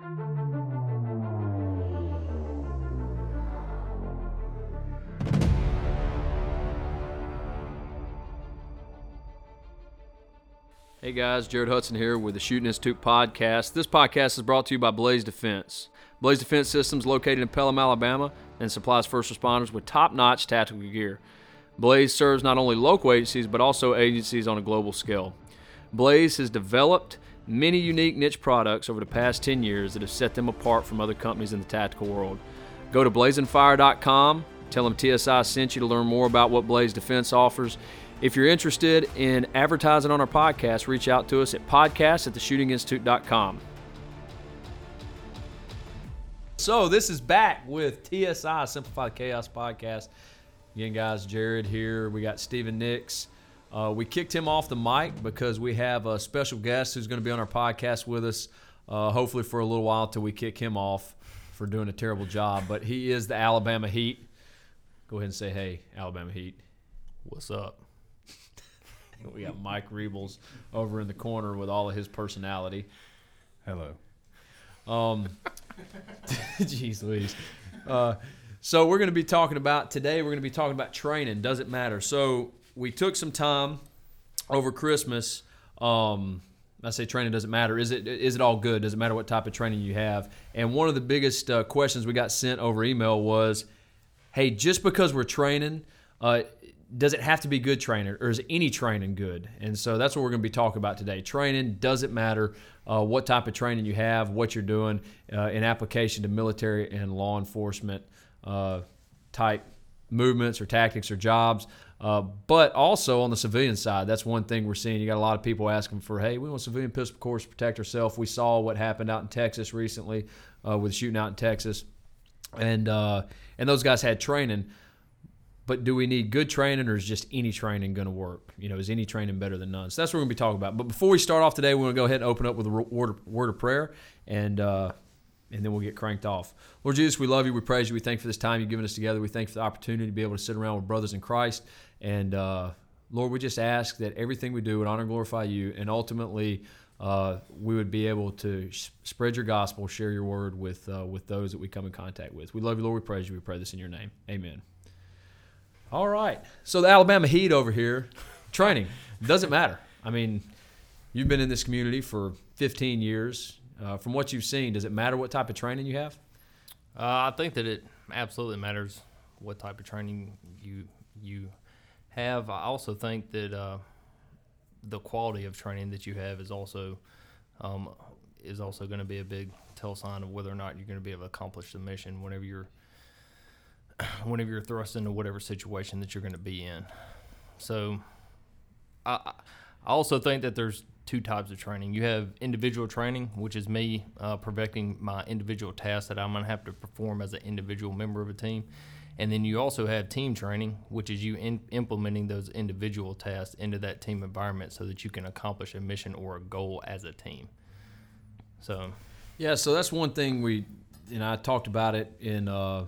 Hey guys, Jared Hudson here with the Shooting Institute podcast. This podcast is brought to you by Blaze Defense. Blaze Defense Systems located in Pelham, Alabama, and supplies first responders with top-notch tactical gear. Blaze serves not only local agencies but also agencies on a global scale. Blaze has developed many unique niche products over the past 10 years that have set them apart from other companies in the tactical world. Go to blazingfire.com, tell them TSI sent you to learn more about what Blaze Defense offers. If you're interested in advertising on our podcast, reach out to us at podcast at theshootinginstitute.com. So this is back with TSI Simplified Chaos podcast. Again, guys, Jared here. We got Stephen Nix. Uh, we kicked him off the mic because we have a special guest who's going to be on our podcast with us, uh, hopefully for a little while till we kick him off for doing a terrible job. But he is the Alabama Heat. Go ahead and say, hey, Alabama Heat. What's up? We got Mike Rebels over in the corner with all of his personality. Hello. Um, jeez Louise. Uh, so we're going to be talking about today. We're going to be talking about training. Does it matter? So we took some time over Christmas. Um, I say training doesn't matter. Is it is it all good? Does it matter what type of training you have? And one of the biggest uh, questions we got sent over email was, "Hey, just because we're training, uh, does it have to be good training, or is any training good?" And so that's what we're going to be talking about today. Training doesn't matter uh, what type of training you have, what you're doing uh, in application to military and law enforcement uh, type movements or tactics or jobs. Uh, but also on the civilian side, that's one thing we're seeing. You got a lot of people asking for, hey, we want civilian pistol course to protect ourselves. We saw what happened out in Texas recently uh, with shooting out in Texas, and uh, and those guys had training. But do we need good training, or is just any training going to work? You know, is any training better than none? So that's what we're going to be talking about. But before we start off today, we're going to go ahead and open up with a word of, word of prayer, and uh, and then we'll get cranked off. Lord Jesus, we love you. We praise you. We thank you for this time you've given us together. We thank you for the opportunity to be able to sit around with brothers in Christ. And uh, Lord, we just ask that everything we do would honor and glorify you, and ultimately uh, we would be able to sh- spread your gospel, share your word with uh, with those that we come in contact with. We love you, Lord. We praise you. We pray this in your name. Amen. All right. So the Alabama Heat over here, training doesn't matter. I mean, you've been in this community for 15 years. Uh, from what you've seen, does it matter what type of training you have? Uh, I think that it absolutely matters what type of training you you have. I also think that uh, the quality of training that you have is also um, is also going to be a big tell sign of whether or not you're going to be able to accomplish the mission whenever you're whenever you're thrust into whatever situation that you're going to be in. So, I I also think that there's two types of training. You have individual training, which is me uh, perfecting my individual tasks that I'm going to have to perform as an individual member of a team. And then you also have team training, which is you in, implementing those individual tasks into that team environment so that you can accomplish a mission or a goal as a team. So, yeah, so that's one thing we, and I talked about it in uh,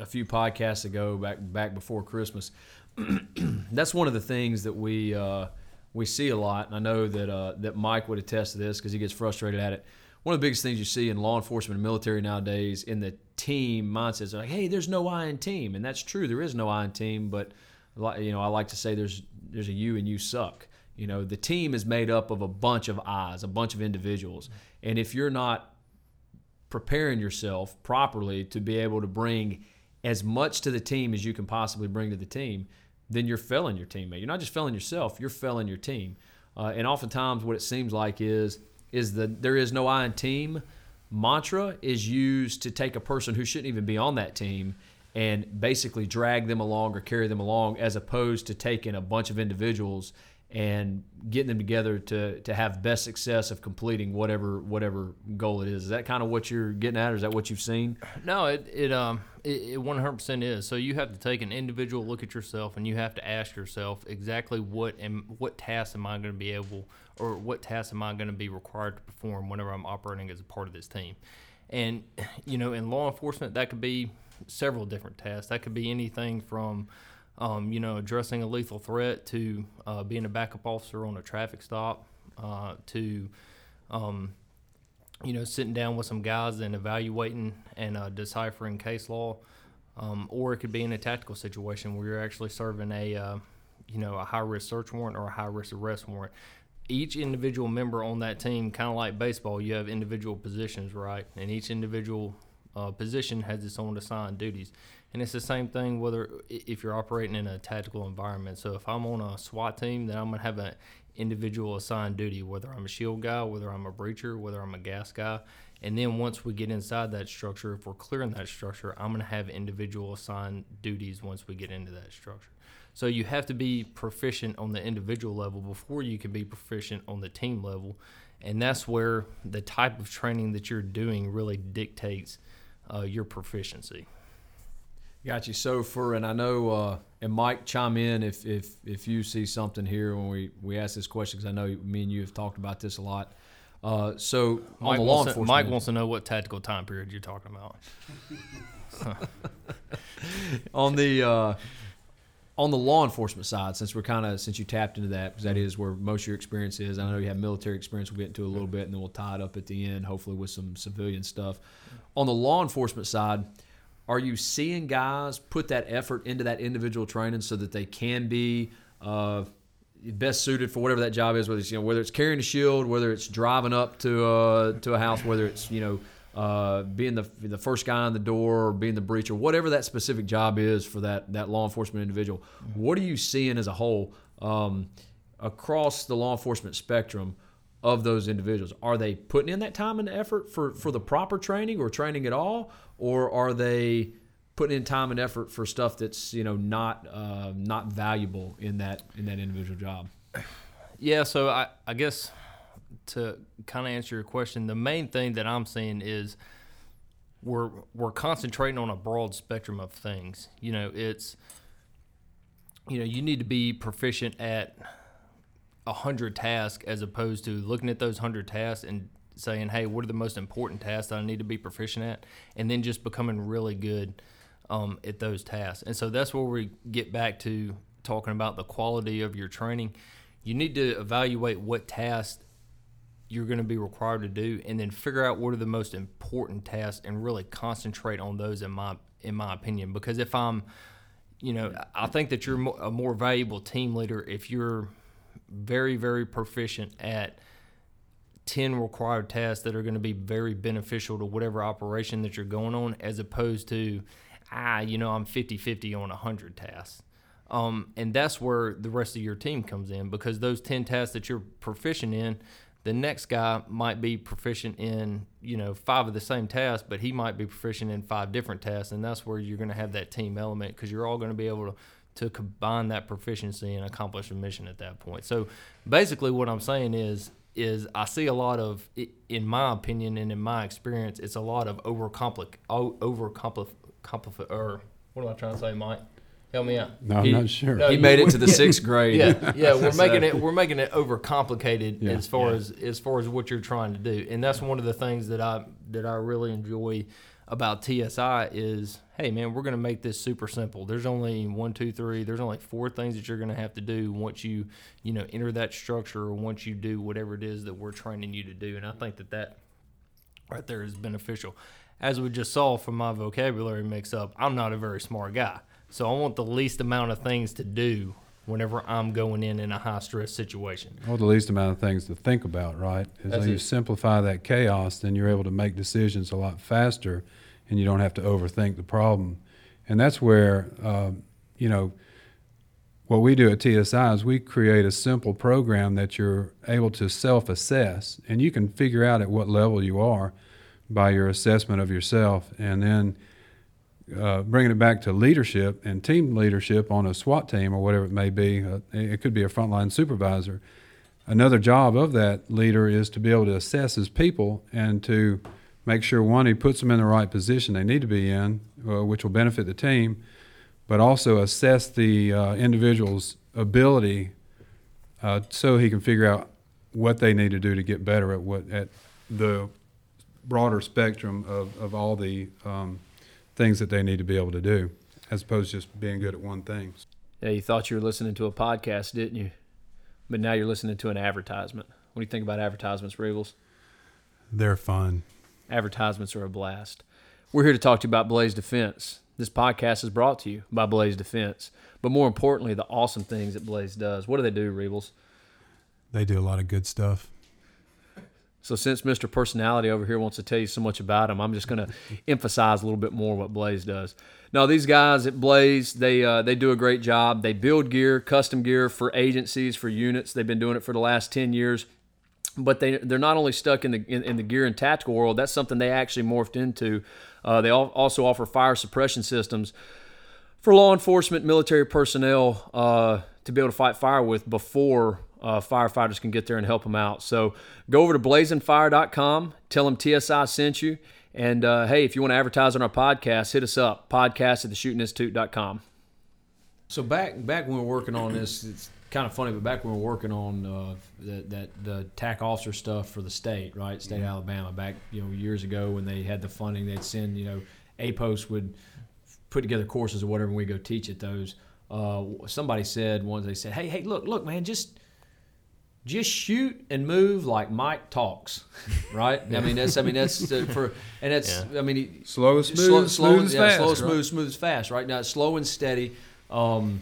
a few podcasts ago, back back before Christmas. that's one of the things that we. Uh, we see a lot, and I know that uh, that Mike would attest to this because he gets frustrated at it. One of the biggest things you see in law enforcement and military nowadays in the team mindsets are like, "Hey, there's no I in team," and that's true. There is no I in team, but you know, I like to say there's there's a you and you suck. You know, the team is made up of a bunch of eyes, a bunch of individuals, and if you're not preparing yourself properly to be able to bring as much to the team as you can possibly bring to the team, then you're failing your teammate. You're not just failing yourself; you're failing your team. Uh, and oftentimes, what it seems like is is that there is no I in team mantra is used to take a person who shouldn't even be on that team and basically drag them along or carry them along, as opposed to taking a bunch of individuals and getting them together to to have best success of completing whatever whatever goal it is. Is that kind of what you're getting at, or is that what you've seen? No, it it um it 100% is. So you have to take an individual look at yourself, and you have to ask yourself exactly what am what tasks am I going to be able, or what tasks am I going to be required to perform whenever I'm operating as a part of this team. And you know, in law enforcement, that could be several different tasks. That could be anything from um, you know, addressing a lethal threat to uh, being a backup officer on a traffic stop uh, to, um, you know, sitting down with some guys and evaluating and uh, deciphering case law, um, or it could be in a tactical situation where you're actually serving a, uh, you know, a high risk search warrant or a high risk arrest warrant. Each individual member on that team, kind of like baseball, you have individual positions, right? And each individual uh, position has its own assigned duties. And it's the same thing whether if you're operating in a tactical environment. So if I'm on a SWAT team, then I'm gonna have an individual assigned duty, whether I'm a shield guy, whether I'm a breacher, whether I'm a gas guy. And then once we get inside that structure, if we're clearing that structure, I'm gonna have individual assigned duties once we get into that structure. So you have to be proficient on the individual level before you can be proficient on the team level. And that's where the type of training that you're doing really dictates uh, your proficiency. Got you. So for and I know uh, and Mike chime in if if if you see something here when we we ask this question because I know me and you have talked about this a lot. Uh, so Mike on the law wants, to, Mike wants to know what tactical time period you're talking about. on the uh, on the law enforcement side, since we're kind of since you tapped into that because that is where most of your experience is. I know you have military experience. We'll get into a little bit, and then we'll tie it up at the end, hopefully with some civilian stuff. On the law enforcement side, are you seeing guys put that effort into that individual training so that they can be uh, best suited for whatever that job is? Whether it's you know whether it's carrying a shield, whether it's driving up to uh, to a house, whether it's you know uh, being the the first guy on the door or being the breacher, whatever that specific job is for that that law enforcement individual. What are you seeing as a whole um, across the law enforcement spectrum of those individuals? Are they putting in that time and effort for for the proper training or training at all, or are they putting in time and effort for stuff that's you know not uh, not valuable in that in that individual job? Yeah, so I, I guess to kind of answer your question, the main thing that I'm seeing is we're we're concentrating on a broad spectrum of things. You know, it's you know, you need to be proficient at a hundred tasks as opposed to looking at those hundred tasks and saying, "Hey, what are the most important tasks that I need to be proficient at?" and then just becoming really good um, at those tasks. And so that's where we get back to talking about the quality of your training. You need to evaluate what tasks you're going to be required to do, and then figure out what are the most important tasks, and really concentrate on those. In my in my opinion, because if I'm, you know, I think that you're a more valuable team leader if you're very very proficient at 10 required tasks that are going to be very beneficial to whatever operation that you're going on as opposed to ah you know i'm 50-50 on 100 tasks. Um, and that's where the rest of your team comes in because those 10 tasks that you're proficient in the next guy might be proficient in you know five of the same tasks but he might be proficient in five different tasks and that's where you're going to have that team element because you're all going to be able to to combine that proficiency and accomplish a mission at that point so basically what i'm saying is is I see a lot of, in my opinion and in my experience, it's a lot of overcomplicate, overcomplicate, or what am I trying to say, Mike? Help me out. No, I'm He- not sure. no, He made it to the sixth grade. Yeah, yeah, we're making it we're making it overcomplicated Yeah. as far Yeah. as as far as what you're trying to do, and that's one of the things that I that I really enjoy about TSI is, hey man, we're gonna make this super simple. There's only one, two, three. There's only four things that you're gonna have to do once you you know enter that structure or once you do whatever it is that we're training you to do, and I think that that right there is beneficial. As we just saw from my vocabulary mix up, I'm not a very smart guy. So I want the least amount of things to do whenever I'm going in in a high stress situation. Or the least amount of things to think about, right? As That's you it. simplify that chaos, then you're able to make decisions a lot faster, and you don't have to overthink the problem. And that's where, um, you know, what we do at TSI is we create a simple program that you're able to self-assess, and you can figure out at what level you are by your assessment of yourself, and then uh, bringing it back to leadership and team leadership on a SWAT team or whatever it may be. Uh, it could be a frontline supervisor. Another job of that leader is to be able to assess his people and to make sure one he puts them in the right position they need to be in, uh, which will benefit the team, but also assess the uh, individual's ability uh, so he can figure out what they need to do to get better at what at the broader spectrum of, of all the um, things that they need to be able to do, as opposed to just being good at one thing. Yeah, you thought you were listening to a podcast, didn't you? But now you're listening to an advertisement. What do you think about advertisements, Regals? They're fun. Advertisements are a blast. We're here to talk to you about Blaze Defense. This podcast is brought to you by Blaze Defense, but more importantly, the awesome things that Blaze does. What do they do, Reebles? They do a lot of good stuff. So since Mr. Personality over here wants to tell you so much about him, I'm just going to emphasize a little bit more what Blaze does. Now, these guys at Blaze, they uh, they do a great job. They build gear, custom gear for agencies, for units. They've been doing it for the last 10 years. But they they're not only stuck in the in, in the gear and tactical world. That's something they actually morphed into. Uh, they al- also offer fire suppression systems for law enforcement, military personnel uh, to be able to fight fire with before uh, firefighters can get there and help them out. So go over to blazingfire.com, tell them TSI sent you. And uh, hey, if you want to advertise on our podcast, hit us up, podcast at theshootinginstitute.com. So back back when we were working on this, it's kind of funny, but back when we were working on uh, the, that the TAC officer stuff for the state, right, state of Alabama, back you know years ago when they had the funding, they'd send you know APOS would put together courses or whatever, and we go teach at those. Uh, somebody said once they said, "Hey, hey, look, look, man, just." Just shoot and move like Mike talks, right? I mean that's I mean that's uh, for and that's I mean he, Slow, smooth, slow, smooth, slow, as yeah, fast. slow, right? smooth, smooth as fast. Right now, slow and steady. Um,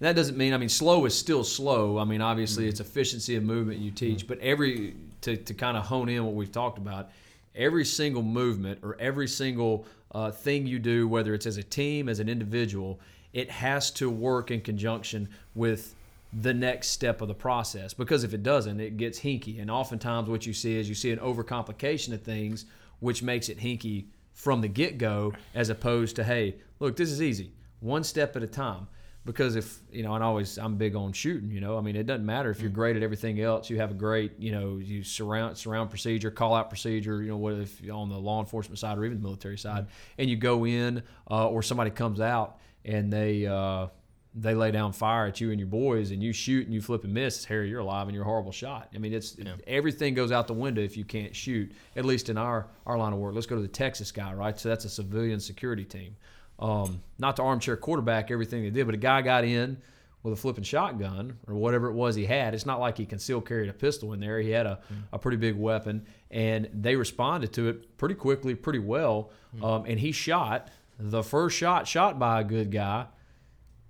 that doesn't mean I mean slow is still slow. I mean obviously Mm-hmm. it's efficiency of movement you teach, but every to, to kind of hone in what we've talked about, every single movement or every single uh, thing you do, whether it's as a team as an individual, it has to work in conjunction with the next step of the process because if it doesn't it gets hinky. And oftentimes what you see is you see an overcomplication of things which makes it hinky from the get-go as opposed to hey look this is easy. One step at a time. Because if you know and always i'm big on shooting you know i mean it doesn't matter if you're great at everything else you have a great you know you surround surround procedure call out procedure you know what if you're on the law enforcement side or even the military side and you go in uh, or somebody comes out and they uh, they lay down fire at you and your boys and you shoot and you flip and miss harry you're alive and you're a horrible shot. I mean it's everything goes out the window if you can't shoot at least in our our line of work. Let's go to the texas guy right? So that's a civilian security team. Um, not to armchair quarterback everything they did but a guy got in with a flipping shotgun or whatever it was he had. It's not like he concealed carried a pistol in there. He had a, a pretty big weapon and they responded to it pretty quickly pretty well. Um, and he shot the first shot shot by a good guy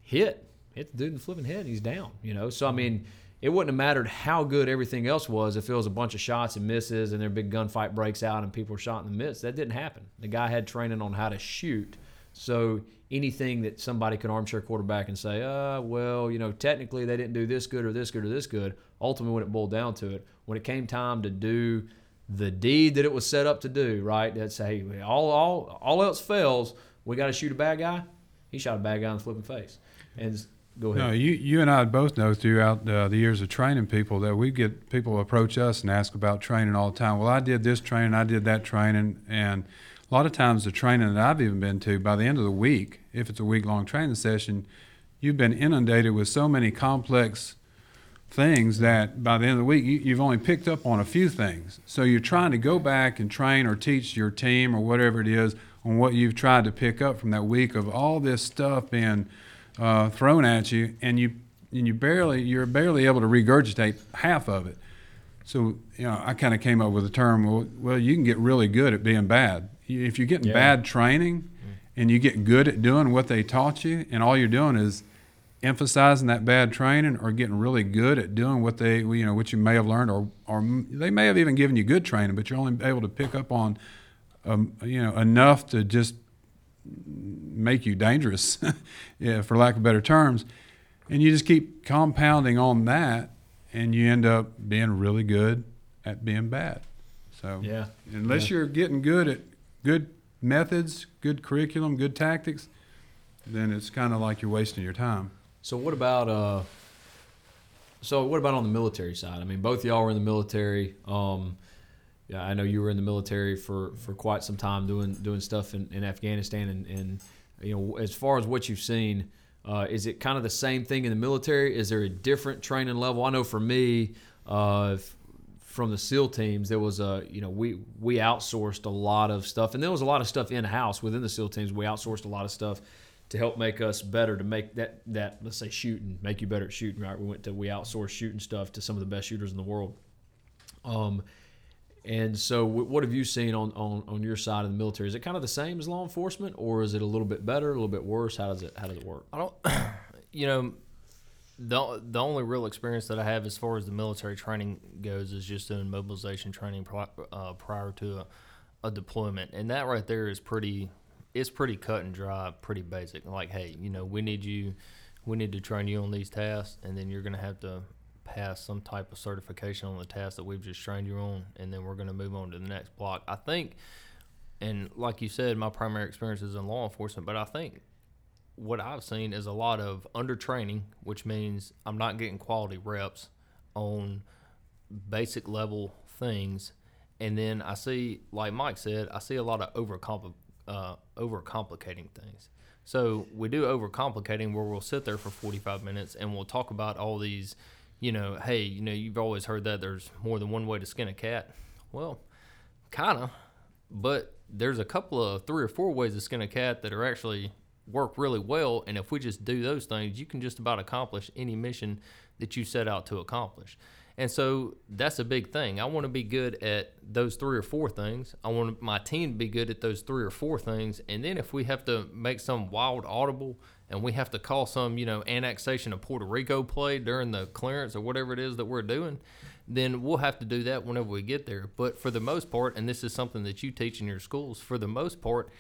hit. Hit the dude in the flipping head and he's down you know? So i mean it wouldn't have mattered how good everything else was if it was a bunch of shots and misses and their big gunfight breaks out and people are shot in the midst. That didn't happen. The guy had training on how to shoot. So anything that somebody could armchair quarterback and say uh well you know technically they didn't do this good or this good or this good ultimately when it boiled down to it when it came time to do the deed that it was set up to do right that's hey all all all else fails we got to shoot a bad guy he shot a bad guy in the flipping face and go ahead No, you you and I both know throughout uh, the years of training people that we get people approach us and ask about training all the time. Well, I did this training, I did that training, and a lot of times the training that I've even been to, by the end of the week, if it's a week long training session, you've been inundated with so many complex things that by the end of the week you, you've only picked up on a few things. So you're trying to go back and train or teach your team or whatever it is on what you've tried to pick up from that week of all this stuff being uh, thrown at you, and you and you barely you're barely able to regurgitate half of it. So you know, I kind of came up with the term. Well, well, you can get really good at being bad. If you're getting Yeah. bad training, and you get good at doing what they taught you, and all you're doing is emphasizing that bad training, or getting really good at doing what they you know what you may have learned, or or they may have even given you good training, but you're only able to pick up on um, you know enough to just make you dangerous, yeah, for lack of better terms. And you just keep compounding on that, and you end up being really good at being bad. So, Yeah. unless you're getting good at good methods, good curriculum, good tactics, then it's kind of like you're wasting your time. So what about uh? So what about on the military side? I mean, both of y'all were in the military. Um, yeah, I know you were in the military for, for quite some time doing doing stuff in, in Afghanistan, and, and you know, as far as what you've seen, uh, is it kind of the same thing in the military? Is there a different training level? I know for me, uh, from the SEAL teams, there was a you know we we outsourced a lot of stuff, and there was a lot of stuff in house within the SEAL teams. We outsourced a lot of stuff to help make us better to make that that let's say shooting make you better at shooting right we went to we outsourced shooting stuff to some of the best shooters in the world um And so, wh- what have you seen on, on, on your side of the military? Is it kind of the same as law enforcement, or is it a little bit better, a little bit worse? How does it How does it work? I don't, you know, the the only real experience that I have as far as the military training goes is just doing mobilization training pri- uh, prior to a, a deployment, and that right there is pretty, it's pretty cut and dry, pretty basic. Like, hey, you know, we need you, we need to train you on these tasks, and then you're gonna have to pass some type of certification on the task that we've just trained you on, and then we're gonna move on to the next block. I think. And like you said, my primary experience is in law enforcement, but I think what I've seen is a lot of under training, which means I'm not getting quality reps on basic level things. And then I see, like Mike said, I see a lot of overcompl- uh, overcomplicating things. So we do overcomplicating where we'll sit there for 45 minutes and we'll talk about all these, you know, hey, you know, you've always heard that there's more than one way to skin a cat. Well, kind of, but there's a couple of three or four ways to skin a cat that are actually work really well. And if we just do those things, you can just about accomplish any mission that you set out to accomplish. And so that's a big thing. I want to be good at those three or four things. I want my team to be good at those three or four things. And then if we have to make some wild audible and we have to call some, you know, annexation of Puerto Rico play during the clearance or whatever it is that we're doing, then we'll have to do that whenever we get there. But for the most part, and this is something that you teach in your schools, for the most part,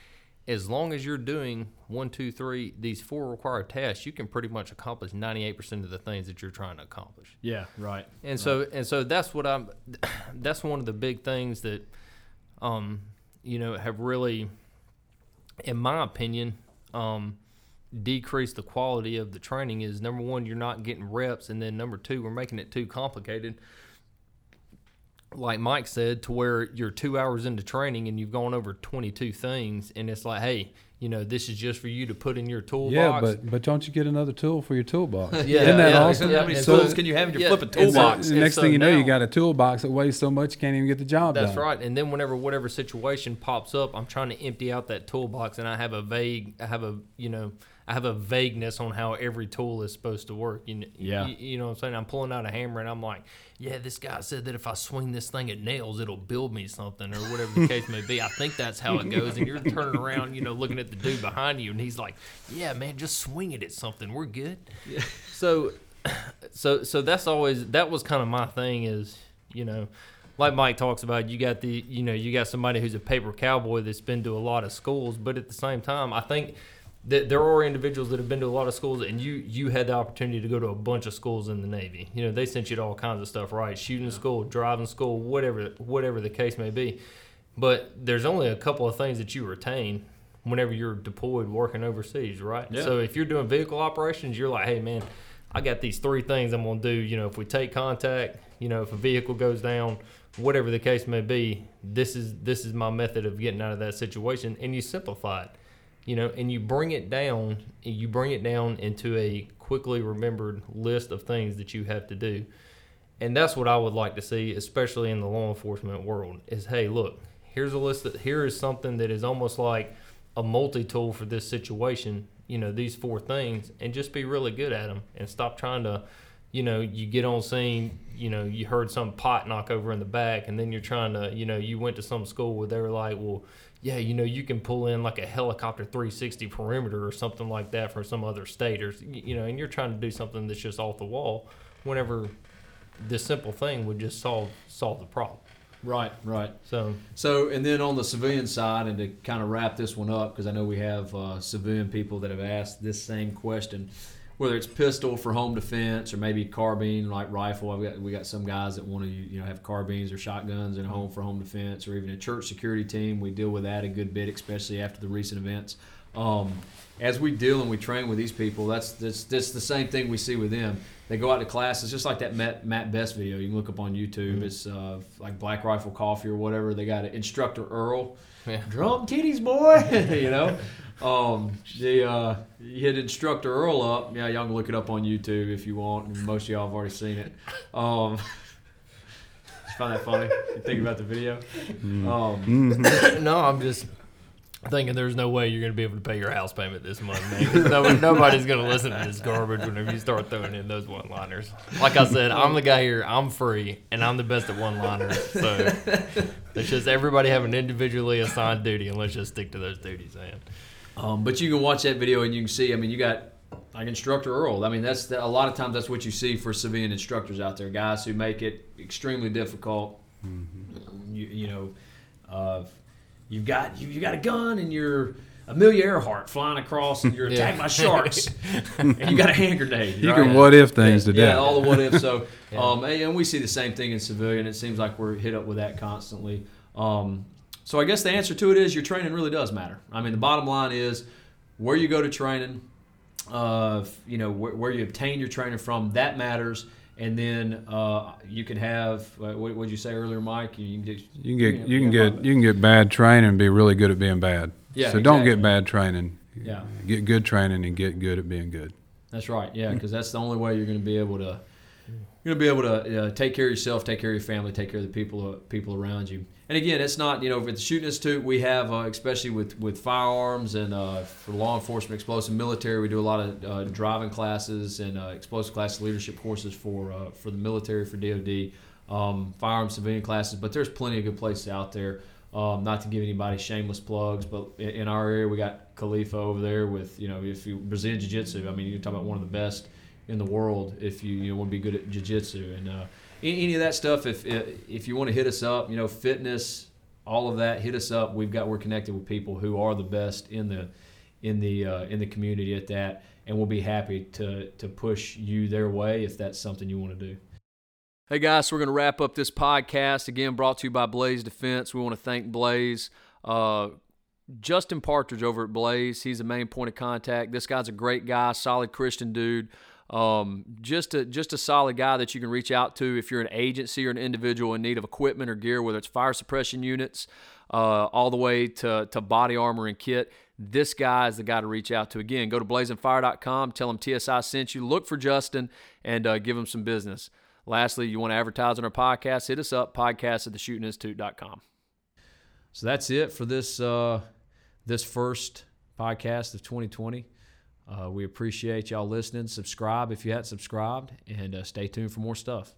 as long as you're doing one, two, three, these four required tasks, you can pretty much accomplish 98% of the things that you're trying to accomplish. Yeah, right. And so, and so that's what I'm. That's one of the big things that, um, you know, have really, in my opinion, um, decreased the quality of the training. Is number one, you're not getting reps, and then number two, we're making it too complicated. Like Mike said, to where you're two hours into training and you've gone over 22 things, and it's like, hey, you know, this is just for you to put in your toolbox. Yeah, but but don't you get another tool for your toolbox? Yeah, Isn't that yeah, awesome? yeah, How many and tools can you have in your yeah, flipping and so- toolbox? The next so thing you know, you got a toolbox that weighs so much you can't even get the job That's done. That's right. And then whenever whatever situation pops up, I'm trying to empty out that toolbox, and I have a vague, I have a you know, I have a vagueness on how every tool is supposed to work. You, Yeah. you, you know what I'm saying? I'm pulling out a hammer, and I'm like, yeah, this guy said that if I swing this thing at nails, it'll build me something, or whatever the case may be. I think that's how it goes. And you're turning around, you know, looking at the dude behind you, and he's like, yeah, man, just swing it at something. We're good. Yeah. So, so, so that's always that was kind of my thing is, you know like Mike talks about, you got the you know you got somebody who's a paper cowboy that's been to a lot of schools, but at the same time, I think that there are individuals that have been to a lot of schools, and you you had the opportunity to go to a bunch of schools in the Navy. You know, they sent you to all kinds of stuff, right? Shooting school, driving school, whatever whatever the case may be. But there's only a couple of things that you retain whenever you're deployed working overseas, right? Yeah. So if you're doing vehicle operations, you're like, hey man, I got these three things I'm gonna do. You know, if we take contact, you know, if a vehicle goes down, whatever the case may be, this is this is my method of getting out of that situation, and you simplify it, you know, and you bring it down, you bring it down into a quickly remembered list of things that you have to do, and that's what I would like to see, especially in the law enforcement world, is hey, look, here's a list that here is something that is almost like a multi-tool for this situation you know these four things and just be really good at them and stop trying to you know you get on scene you know you heard some pot knock over in the back and then you're trying to you know you went to some school where they were like well yeah you know you can pull in like a helicopter 360 perimeter or something like that from some other state or you know and you're trying to do something that's just off the wall whenever this simple thing would just solve solve the problem Right, right. so So, and then on the civilian side, and to kind of wrap this one up, because I know we have uh, civilian people that have asked this same question, whether it's pistol for home defense or maybe carbine like rifle. I've got we got some guys that want to you know have carbines or shotguns in a home for home defense, or even a church security team. We deal with that a good bit, especially after the recent events. Um, as we deal and we train with these people, that's that's that's the same thing we see with them. They go out to classes just like that Matt, Matt Best video. You can look up on YouTube. It's uh, like Black Rifle Coffee or whatever. They got an instructor Earl. Yeah. Drum titties, boy. you know, um, the uh, you hit instructor Earl up. Yeah, y'all can look it up on YouTube if you want. Most of y'all have already seen it. Um, you find that funny? You think about the video? Um, no i'm just thinking there's no way you're going to be able to pay your house payment this month, man. 'cause no, nobody's going to listen to this garbage whenever you start throwing in those one-liners. Like I said, I'm the guy here. I'm free, and I'm the best at one-liners. So let's just everybody have an individually assigned duty, and let's just stick to those duties, man. Um, but you can watch that video and you can see. I mean, you got like instructor Earl. I mean, that's a lot of times that's what you see for civilian instructors out there, guys who make it extremely difficult. You, you know, uh, you've got you, you got a gun and you're Amelia Earhart flying across and you're attacked by sharks and you got a hand grenade. You right? can what if things yeah, to yeah, all the what ifs. So, um, and, and we see the same thing in civilian. It seems like we're hit up with that constantly. Um, so I guess the answer to it is your training really does matter. I mean, the bottom line is where you go to training, uh, you know, where, where you obtain your training from, that matters. And then uh, you can have uh, what did you say earlier, Mike? You can get You can get you can get you can get bad training and be really good at being bad. Yeah, So don't get bad training. Yeah. Get good training and get good at being good. That's right. Yeah, because that's the only way you're going to be able to you're going to be able to uh, take care of yourself, take care of your family, take care of the people uh, people around you. And again, it's not you know with the shooting institute we have uh, especially with with firearms and uh, for law enforcement, explosive military, we do a lot of uh, driving classes and uh, explosive class leadership courses for uh, for the military for DoD, um, civilian classes. But there's plenty of good places out there. Um, not to give anybody shameless plugs, but in, in our area we got Khalifa over there with you know if you Brazilian Jiu Jitsu. I mean you're talking about one of the best in the world if you you know, want to be good at Jiu Jitsu and uh, any, of that stuff. If if you want to hit us up, you know fitness, all of that, hit us up. We've got we're connected with people who are the best in the in the uh, in the community at that, and we'll be happy to to push you their way if that's something you want to do. Hey guys, so we're going to wrap up this podcast again, brought to you by Blaze Defense. We want to thank Blaze. Uh, Justin Partridge over at Blaze, he's the main point of contact. This guy's a great guy, solid Christian dude. Um, just a just a solid guy that you can reach out to if you're an agency or an individual in need of equipment or gear, whether it's fire suppression units, uh, all the way to, to body armor and kit. This guy is the guy to reach out to. Again, go to blazingfire.com, tell him TSI sent you, look for Justin, and uh, give him some business. Lastly, you want to advertise on our podcast, hit us up, podcast at theshootinginstitute.com. So that's it for this uh, this first podcast of 2020. Uh, we appreciate y'all listening. Subscribe if you hadn't subscribed, and uh, stay tuned for more stuff.